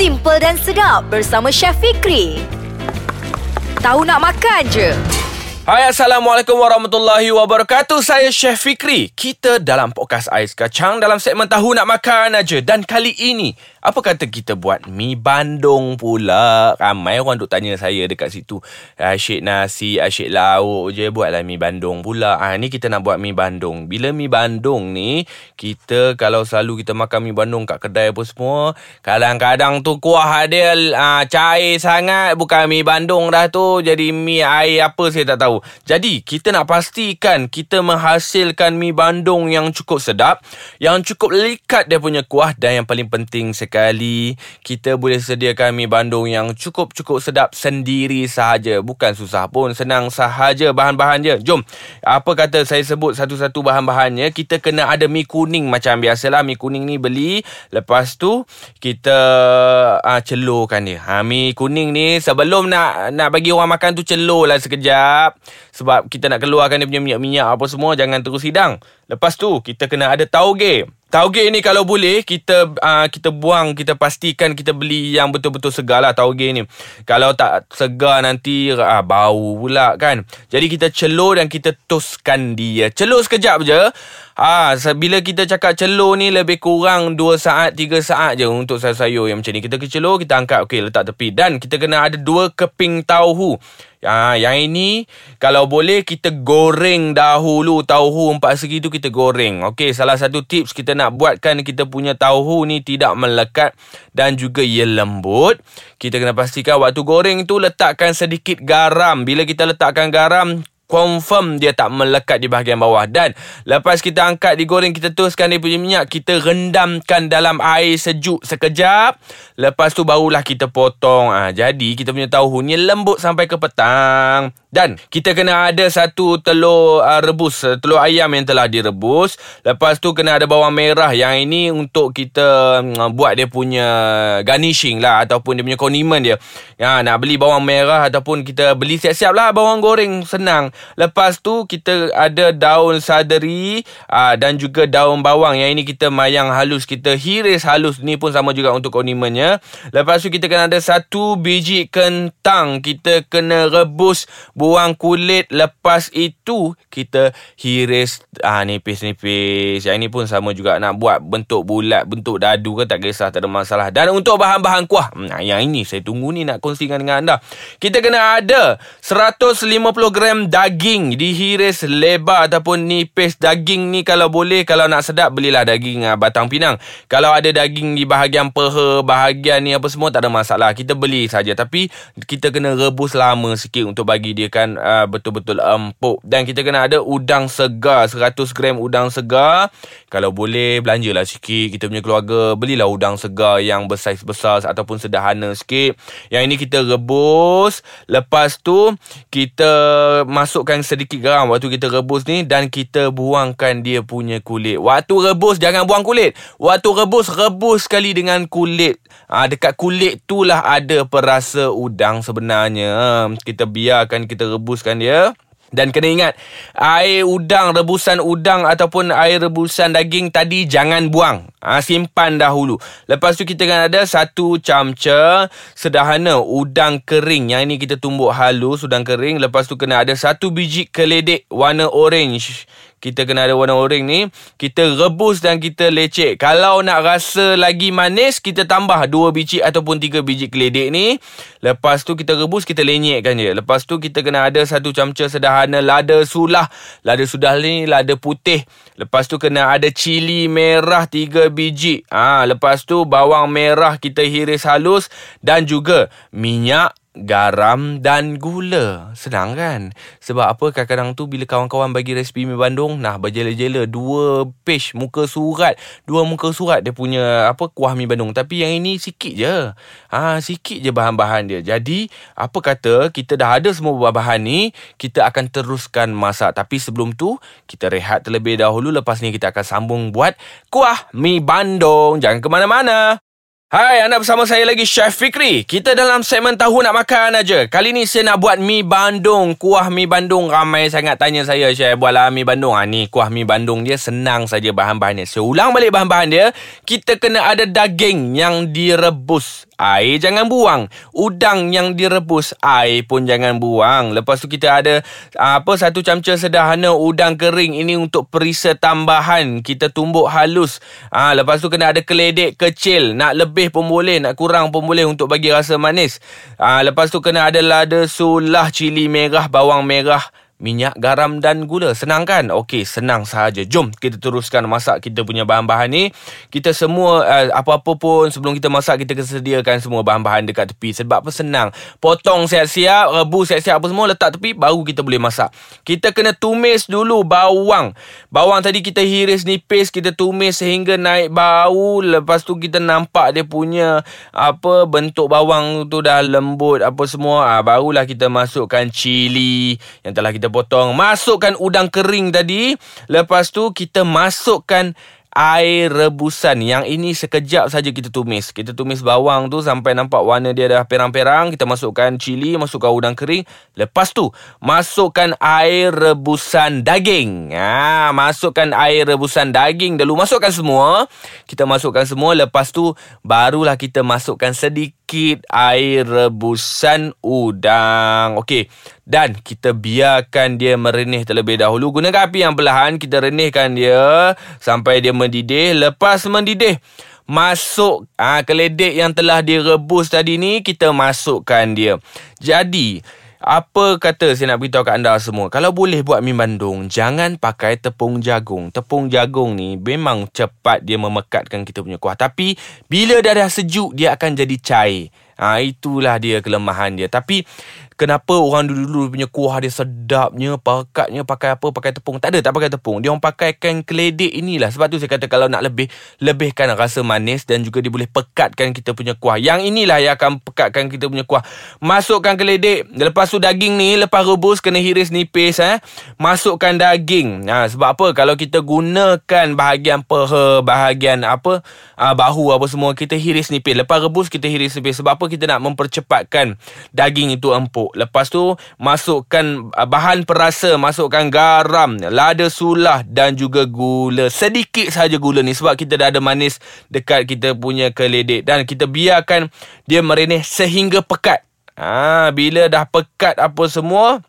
Simple dan sedap bersama Chef Fikri. Tahu nak makan je. Hai Assalamualaikum warahmatullahi wabarakatuh Saya Chef Fikri Kita dalam podcast Ais Kacang Dalam segmen Tahu Nak Makan aja Dan kali ini Apa kata kita buat? Mi bandung pula. Ramai orang duk tanya saya dekat situ. Asyik nasi, asyik lauk je Buatlah mi bandung pula. Ha, Ni kita nak buat mi bandung. Bila mi bandung ni Kita kalau selalu kita makan mi bandung Kat kedai apa semua Kadang-kadang tu kuah dia ha, Cair sangat. Bukan mi bandung dah tu. Jadi mi air apa saya tak tahu. Jadi kita nak pastikan kita menghasilkan mi bandung yang cukup sedap, yang cukup lekat dia punya kuah dan yang paling penting sekali kita boleh sediakan mi bandung yang cukup-cukup sedap sendiri sahaja. Bukan susah pun, senang sahaja bahan-bahan je. Jom. Apa kata saya sebut satu-satu bahan-bahannya. Kita kena ada mi kuning macam biasalah mi kuning ni beli. Lepas tu kita uh, celurkan dia. Ha mi kuning ni sebelum nak nak bagi orang makan tu celurlah sekejap. Sebab kita nak keluarkan dia punya minyak-minyak apa semua Jangan terus hidang Lepas tu kita kena ada tauge Tauge ni kalau boleh kita uh, kita buang kita pastikan kita beli yang betul-betul segar lah tauge ni. Kalau tak segar nanti uh, bau pula kan. Jadi kita celur dan kita toskan dia. Celur sekejap je. Ah uh, bila kita cakap celur ni lebih kurang 2 saat 3 saat je untuk sayur-sayur yang macam ni. Kita celur kita angkat okey letak tepi dan kita kena ada dua keping tauhu. Ya, yang ini kalau boleh kita goreng dahulu tauhu empat segi tu kita goreng. Okey, salah satu tips kita nak buatkan kita punya tauhu ni tidak melekat dan juga ia lembut. Kita kena pastikan waktu goreng tu letakkan sedikit garam. Bila kita letakkan garam, confirm dia tak melekat di bahagian bawah. Dan lepas kita angkat digoreng kita teruskan dia punya minyak kita rendamkan dalam air sejuk sekejap. Lepas tu barulah kita potong. Ha, jadi kita punya tahu ni lembut sampai ke petang dan kita kena ada satu telur uh, rebus telur ayam yang telah direbus lepas tu kena ada bawang merah yang ini untuk kita uh, buat dia punya garnishing lah ataupun dia punya kondimen dia ya, nak beli bawang merah ataupun kita beli siap-siap lah bawang goreng senang Lepas tu kita ada daun saderi ah, dan juga daun bawang. Yang ini kita mayang halus. Kita hiris halus. Ni pun sama juga untuk kondimennya. Lepas tu kita kena ada satu biji kentang. Kita kena rebus buang kulit. Lepas itu kita hiris ah nipis-nipis. Yang ini pun sama juga nak buat bentuk bulat, bentuk dadu ke tak kisah tak ada masalah. Dan untuk bahan-bahan kuah. Nah, yang ini saya tunggu ni nak kongsikan dengan anda. Kita kena ada 150 gram daging dihiris lebar ataupun nipis daging ni kalau boleh kalau nak sedap belilah daging uh, batang pinang kalau ada daging di bahagian peha bahagian ni apa semua tak ada masalah kita beli saja tapi kita kena rebus lama sikit untuk bagi dia kan uh, betul-betul empuk dan kita kena ada udang segar 100 gram udang segar kalau boleh belanjalah sikit kita punya keluarga belilah udang segar yang bersaiz besar ataupun sederhana sikit yang ini kita rebus lepas tu kita masuk masukkan sedikit garam waktu kita rebus ni dan kita buangkan dia punya kulit. Waktu rebus jangan buang kulit. Waktu rebus rebus sekali dengan kulit. Ha, dekat kulit tu lah ada perasa udang sebenarnya. Kita biarkan kita rebuskan dia. Dan kena ingat Air udang Rebusan udang Ataupun air rebusan daging Tadi jangan buang. Ha, Simpan dahulu. Lepas tu kita akan ada Satu camca Sederhana Udang kering. Yang ini kita tumbuk halus Udang kering. Lepas tu kena ada Satu biji keledek Warna orange kita kena ada warna orange ni kita rebus dan kita lecek. Kalau nak rasa lagi manis kita tambah dua biji ataupun tiga biji keledek ni. Lepas tu kita rebus kita lenyekkan je. Lepas tu kita kena ada satu camca sederhana lada sulah. Lada sudah ni lada putih. Lepas tu kena ada cili merah tiga biji. Ah ha, lepas tu bawang merah kita hiris halus. Dan juga minyak garam dan gula. Senang kan? Sebab apa kadang-kadang tu bila kawan-kawan bagi resipi mi Bandung, nah berjela-jela dua page muka surat, dua muka surat dia punya apa kuah mi Bandung. Tapi yang ini sikit je. Ha, sikit je bahan-bahan dia. Jadi, apa kata kita dah ada semua bahan-bahan ni, kita akan teruskan masak. Tapi sebelum tu, kita rehat terlebih dahulu. Lepas ni kita akan sambung buat kuah mi Bandung. Jangan ke mana-mana. Hai, anda bersama saya lagi Chef Fikri. Kita dalam segmen tahu nak makan aja. Kali ni saya nak buat mi Bandung, kuah mi Bandung. Ramai sangat tanya saya, Chef, buatlah mi Bandung. Ha, ni kuah mi Bandung dia senang saja bahan-bahan dia. Saya ulang balik bahan-bahan dia. Kita kena ada daging yang direbus. Air jangan buang. Udang yang direbus, air pun jangan buang. Lepas tu kita ada apa satu camca sederhana udang kering ini untuk perisa tambahan. Kita tumbuk halus. Ah, lepas tu kena ada keledek kecil. Nak lebih lebih pun boleh Nak kurang pun boleh Untuk bagi rasa manis. Ah, Lepas tu kena ada lada sulah Cili merah Bawang merah minyak, garam dan gula. Senang kan? Okey, senang sahaja. Jom kita teruskan masak kita punya bahan-bahan ni. Kita semua uh, apa-apa pun sebelum kita masak kita sediakan semua bahan-bahan dekat tepi. Sebab apa senang? Potong siap-siap, rebus siap-siap apa semua letak tepi baru kita boleh masak. Kita kena tumis dulu bawang. Bawang tadi kita hiris nipis, kita tumis sehingga naik bau. Lepas tu kita nampak dia punya apa bentuk bawang tu dah lembut apa semua. Ah barulah kita masukkan cili yang telah kita potong Masukkan udang kering tadi. Lepas tu kita masukkan air rebusan. Yang ini sekejap saja kita tumis. Kita tumis bawang tu sampai nampak warna dia dah perang-perang. Kita masukkan cili, masukkan udang kering. Lepas tu masukkan air rebusan daging. Ha, Masukkan air rebusan daging dulu Masukkan semua. Kita masukkan semua. Lepas tu barulah kita masukkan sedikit sedikit air rebusan udang. Okey. Dan kita biarkan dia merenih terlebih dahulu. Gunakan api yang perlahan. Kita renihkan dia sampai dia mendidih. Lepas mendidih, masuk ha, keledek yang telah direbus tadi ni, kita masukkan dia. Jadi, apa kata saya nak beritahu kat anda semua? Kalau boleh buat mi bandung Jangan pakai tepung jagung. Tepung jagung ni Memang cepat dia memekatkan kita punya kuah. Tapi Bila dah dah sejuk Dia akan jadi cair ha, Itulah dia kelemahan dia Tapi Kenapa orang dulu-dulu punya kuah dia sedapnya, pakatnya, pakai apa, pakai tepung. Tak ada, tak pakai tepung. Dia orang pakaikan keledek inilah. Sebab tu saya kata kalau nak lebih, lebihkan rasa manis dan juga dia boleh pekatkan kita punya kuah. Yang inilah yang akan pekatkan kita punya kuah. Masukkan keledek. Lepas tu daging ni, lepas rebus, kena hiris nipis. Eh. Masukkan daging. Ha, sebab apa? Kalau kita gunakan bahagian peha, bahagian apa, ha, bahu apa semua, kita hiris nipis. Lepas rebus, kita hiris nipis. Sebab apa? Kita nak mempercepatkan daging itu empuk. Lepas tu masukkan uh, bahan perasa, masukkan garam, lada sulah dan juga gula. Sedikit saja gula ni sebab kita dah ada manis dekat kita punya keledek dan kita biarkan dia merenih sehingga pekat. Ha, bila dah pekat apa semua,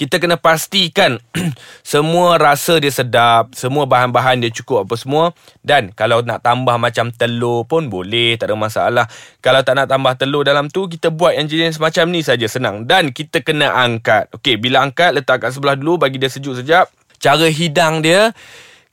kita kena pastikan semua rasa dia sedap, semua bahan-bahan dia cukup apa semua dan kalau nak tambah macam telur pun boleh, tak ada masalah. Kalau tak nak tambah telur dalam tu, kita buat yang jenis macam ni saja senang dan kita kena angkat. Okey, bila angkat letak kat sebelah dulu bagi dia sejuk sekejap. Cara hidang dia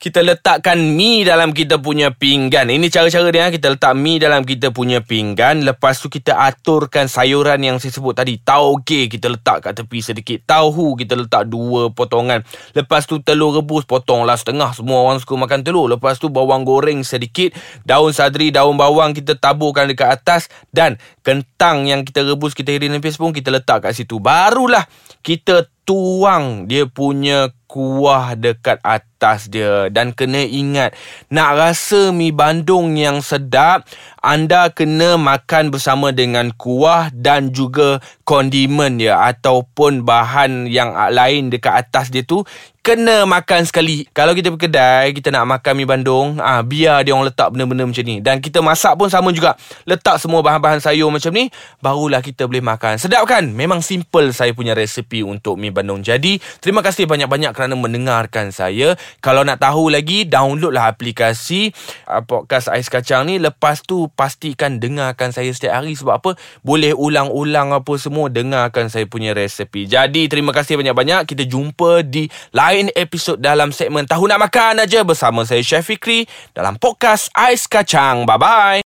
kita letakkan mi dalam kita punya pinggan. Ini cara-cara dia. Kita letak mi dalam kita punya pinggan. Lepas tu kita aturkan sayuran yang saya sebut tadi. Tauge kita letak kat tepi sedikit. Tauhu kita letak dua potongan. Lepas tu telur rebus potonglah setengah. Semua orang suka makan telur. Lepas tu bawang goreng sedikit. Daun sadri, daun bawang kita taburkan dekat atas. Dan kentang yang kita rebus, kita iris nipis pun kita letak kat situ. Barulah kita tuang dia punya kuah dekat atas dia. Dan kena ingat nak rasa mi bandung yang sedap anda kena makan bersama dengan kuah dan juga kondimen dia ataupun bahan yang lain dekat atas dia tu kena makan sekali. Kalau kita pergi kedai, kita nak makan mi bandung, ah ha, biar dia orang letak benda-benda macam ni. Dan kita masak pun sama juga. Letak semua bahan-bahan sayur macam ni, barulah kita boleh makan. Sedap kan? Memang simple saya punya resepi untuk mi bandung. Jadi, terima kasih banyak-banyak kerana mendengarkan saya. Kalau nak tahu lagi, downloadlah aplikasi uh, podcast Ais Kacang ni. Lepas tu, pastikan dengarkan saya setiap hari. Sebab apa? Boleh ulang-ulang apa semua, dengarkan saya punya resepi. Jadi, terima kasih banyak-banyak. Kita jumpa di live lain episod dalam segmen Tahu Nak Makan aja bersama saya Chef Fikri dalam podcast Ais Kacang. Bye-bye.